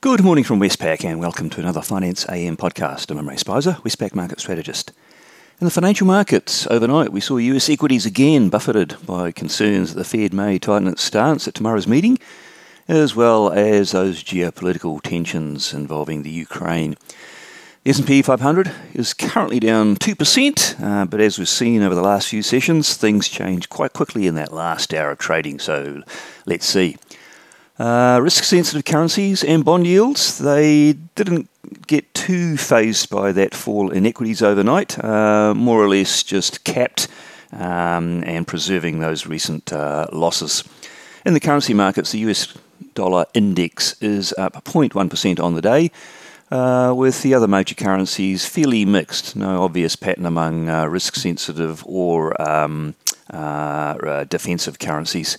Good morning from Westpac and welcome to another Finance AM podcast. I'm Imre Speizer, Westpac Market Strategist. In the financial markets overnight, we saw US equities again buffeted by concerns that the Fed may tighten its stance at tomorrow's meeting, as well as those geopolitical tensions involving the Ukraine. The S&P 500 is currently down 2%, uh, but as we've seen over the last few sessions, things changed quite quickly in that last hour of trading, so let's see. Uh, risk sensitive currencies and bond yields, they didn't get too fazed by that fall in equities overnight, uh, more or less just capped um, and preserving those recent uh, losses. In the currency markets, the US dollar index is up 0.1% on the day. Uh, with the other major currencies fairly mixed, no obvious pattern among uh, risk sensitive or um, uh, uh defensive currencies.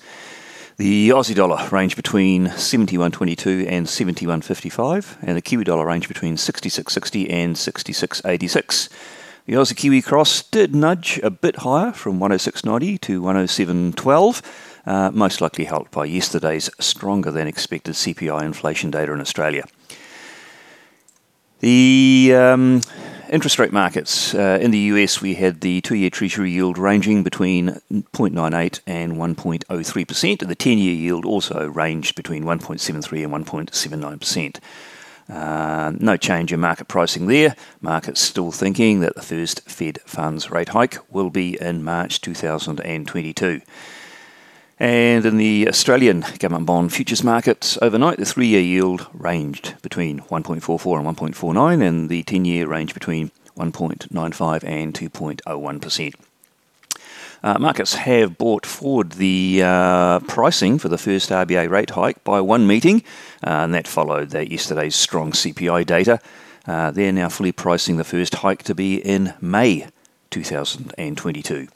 The Aussie dollar range between 71.22 and 71.55, and the Kiwi dollar range between 66.60 and 66.86. The Aussie Kiwi cross did nudge a bit higher from 106.90 to 107.12, uh, most likely helped by yesterday's stronger than expected CPI inflation data in Australia. The um, interest rate markets. Uh, in the US, we had the two year Treasury yield ranging between 0.98 and 1.03%, and the 10 year yield also ranged between 1.73 and 1.79%. Uh, no change in market pricing there. Markets still thinking that the first Fed funds rate hike will be in March 2022. And in the Australian government bond futures markets overnight, the three year yield ranged between 1.44 and 1.49, and the 10 year range between 1.95 and 2.01%. Uh, markets have brought forward the uh, pricing for the first RBA rate hike by one meeting, uh, and that followed yesterday's strong CPI data. Uh, they're now fully pricing the first hike to be in May 2022.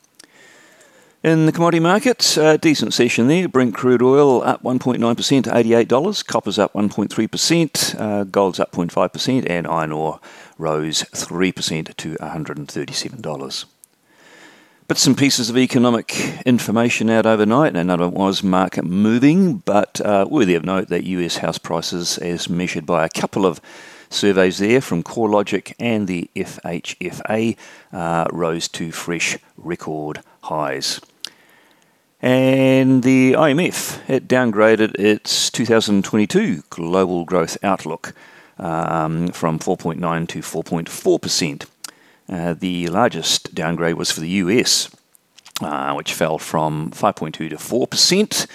In the commodity markets, a decent session there. Brent crude oil up 1.9% to $88. Copper's up 1.3%. Uh, gold's up 0.5%. And iron ore rose 3% to $137. But some pieces of economic information out overnight, and none of was market moving, but uh, worthy of note that US house prices, as measured by a couple of surveys there from CoreLogic and the FHFA, uh, rose to fresh record highs. And the IMF it downgraded its 2022 global growth outlook um, from 4.9 to 4.4 percent. Uh, the largest downgrade was for the US, uh, which fell from 5.2 to 4 percent.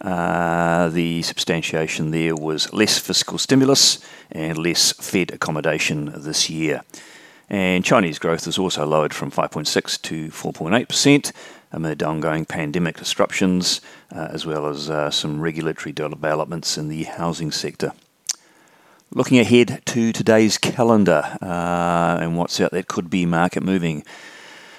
Uh, the substantiation there was less fiscal stimulus and less Fed accommodation this year. And Chinese growth was also lowered from 5.6 to 4.8 percent amid ongoing pandemic disruptions, uh, as well as uh, some regulatory developments in the housing sector. Looking ahead to today's calendar uh, and what's out that could be market moving.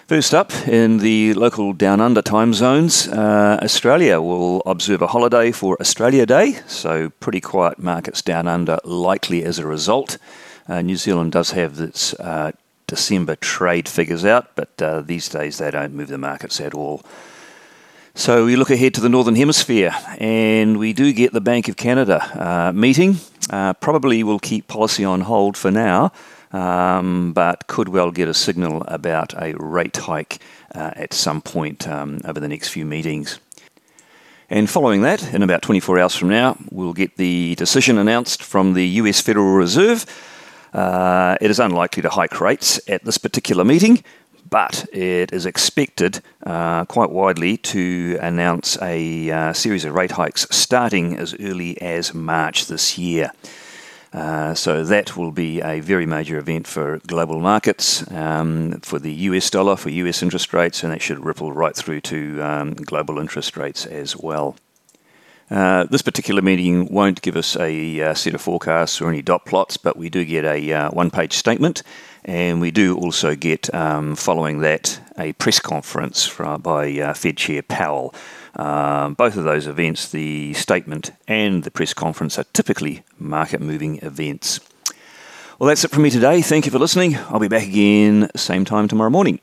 First up, in the local down under time zones, uh, Australia will observe a holiday for Australia Day, so pretty quiet markets down under likely as a result. Uh, New Zealand does have its uh, December trade figures out, but uh, these days they don't move the markets at all. So we look ahead to the Northern Hemisphere, and we do get the Bank of Canada uh, meeting. Uh, probably will keep policy on hold for now, um, but could well get a signal about a rate hike uh, at some point um, over the next few meetings. And following that, in about 24 hours from now, we'll get the decision announced from the US Federal Reserve uh, it is unlikely to hike rates at this particular meeting, but it is expected uh, quite widely to announce a uh, series of rate hikes starting as early as March this year. Uh, so that will be a very major event for global markets, um, for the US dollar, for US interest rates, and that should ripple right through to um, global interest rates as well. Uh, this particular meeting won't give us a uh, set of forecasts or any dot plots, but we do get a uh, one page statement, and we do also get, um, following that, a press conference by uh, Fed Chair Powell. Um, both of those events, the statement and the press conference, are typically market moving events. Well, that's it from me today. Thank you for listening. I'll be back again same time tomorrow morning.